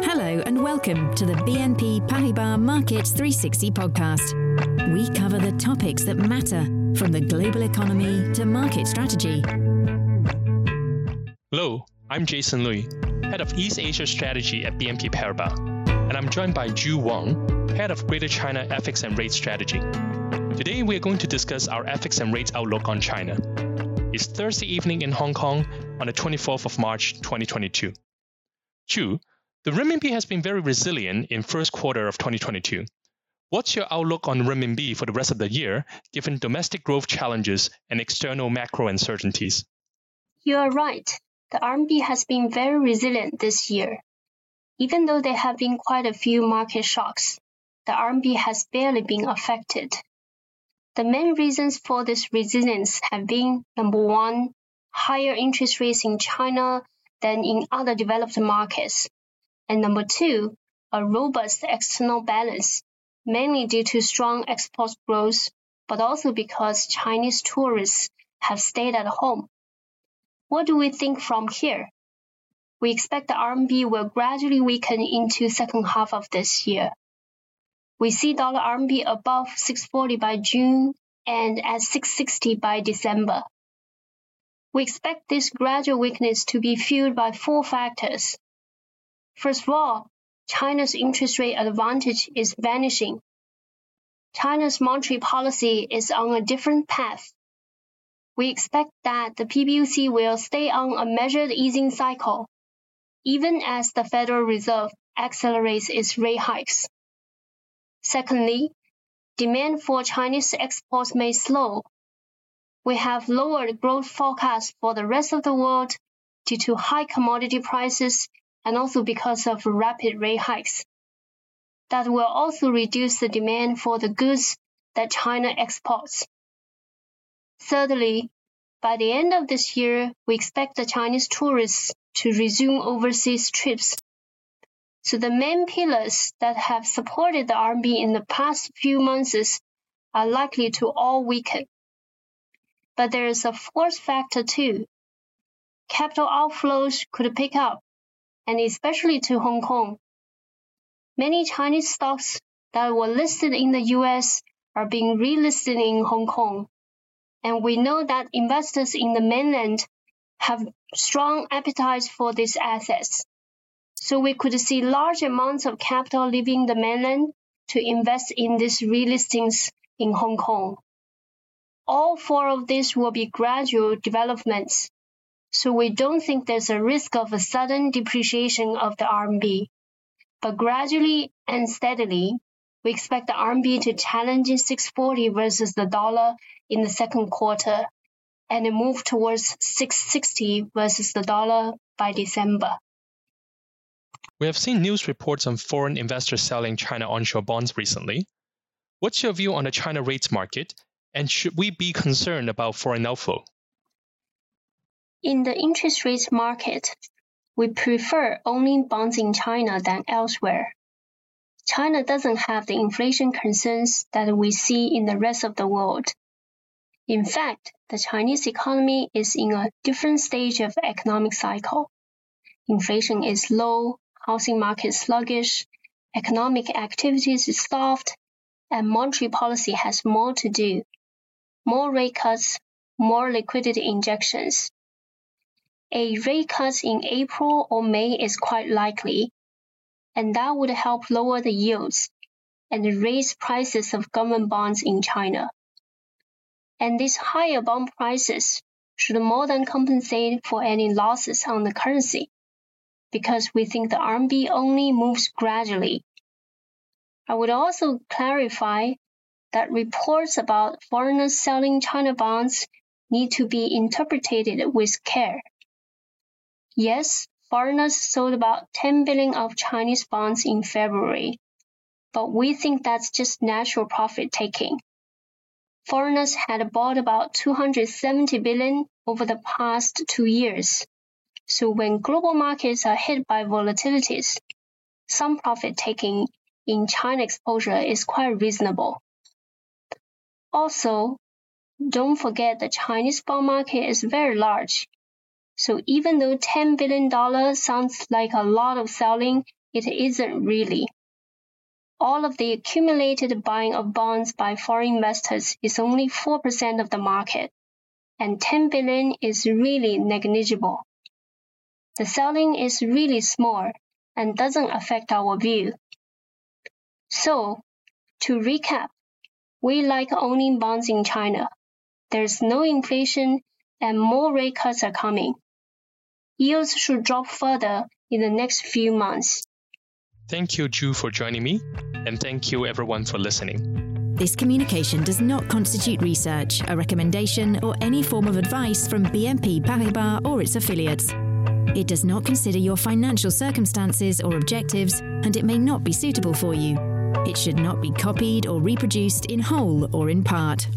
Hello and welcome to the BNP Paribas Markets 360 podcast. We cover the topics that matter from the global economy to market strategy. Hello, I'm Jason Lui, Head of East Asia Strategy at BNP Paribas, and I'm joined by Ju Wang, Head of Greater China FX and Rate Strategy. Today we are going to discuss our FX and rates outlook on China. It's Thursday evening in Hong Kong on the 24th of March 2022. Ju, the renminbi has been very resilient in first quarter of 2022. What's your outlook on renminbi for the rest of the year, given domestic growth challenges and external macro uncertainties? You are right. The RMB has been very resilient this year. Even though there have been quite a few market shocks, the RMB has barely been affected. The main reasons for this resilience have been number one, higher interest rates in China than in other developed markets, and number two, a robust external balance, mainly due to strong export growth, but also because Chinese tourists have stayed at home. What do we think from here? We expect the RMB will gradually weaken into second half of this year. We see dollar RMB above 640 by June and at 660 by December. We expect this gradual weakness to be fueled by four factors. First of all, China's interest rate advantage is vanishing. China's monetary policy is on a different path. We expect that the PBOC will stay on a measured easing cycle, even as the Federal Reserve accelerates its rate hikes. Secondly, demand for Chinese exports may slow. We have lowered growth forecasts for the rest of the world due to high commodity prices and also because of rapid rate hikes. That will also reduce the demand for the goods that China exports. Thirdly, by the end of this year, we expect the Chinese tourists to resume overseas trips. So the main pillars that have supported the RMB in the past few months are likely to all weaken. But there is a fourth factor too. Capital outflows could pick up and especially to Hong Kong. Many Chinese stocks that were listed in the US are being relisted in Hong Kong. And we know that investors in the mainland have strong appetite for these assets. So we could see large amounts of capital leaving the mainland to invest in these relistings in Hong Kong. All four of these will be gradual developments so we don't think there's a risk of a sudden depreciation of the RMB. But gradually and steadily, we expect the RMB to challenge 640 versus the dollar in the second quarter and move towards 660 versus the dollar by December. We have seen news reports on foreign investors selling China onshore bonds recently. What's your view on the China rates market, and should we be concerned about foreign outflow? In the interest rate market, we prefer owning bonds in China than elsewhere. China doesn't have the inflation concerns that we see in the rest of the world. In fact, the Chinese economy is in a different stage of economic cycle. Inflation is low, housing market sluggish, economic activities is soft, and monetary policy has more to do. More rate cuts, more liquidity injections. A rate cut in April or May is quite likely, and that would help lower the yields and raise prices of government bonds in China. And these higher bond prices should more than compensate for any losses on the currency, because we think the RMB only moves gradually. I would also clarify that reports about foreigners selling China bonds need to be interpreted with care. Yes, foreigners sold about 10 billion of Chinese bonds in February, but we think that's just natural profit taking. Foreigners had bought about 270 billion over the past two years. So when global markets are hit by volatilities, some profit taking in China exposure is quite reasonable. Also, don't forget the Chinese bond market is very large so even though $10 billion sounds like a lot of selling it isn't really. All of the accumulated buying of bonds by foreign investors is only 4% of the market, and 10 billion is really negligible. The selling is really small and doesn't affect our view. So, to recap, we like owning bonds in China. There's no inflation and more rate cuts are coming. Yields should drop further in the next few months. Thank you, Ju, for joining me, and thank you, everyone, for listening. This communication does not constitute research, a recommendation, or any form of advice from BNP Paribas or its affiliates. It does not consider your financial circumstances or objectives, and it may not be suitable for you. It should not be copied or reproduced in whole or in part.